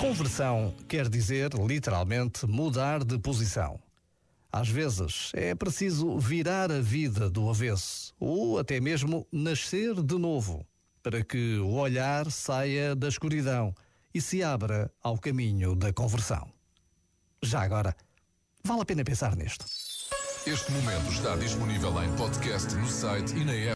Conversão quer dizer, literalmente, mudar de posição. Às vezes é preciso virar a vida do avesso ou até mesmo nascer de novo para que o olhar saia da escuridão e se abra ao caminho da conversão. Já agora, vale a pena pensar nisto. Este momento está disponível em podcast no site e na app.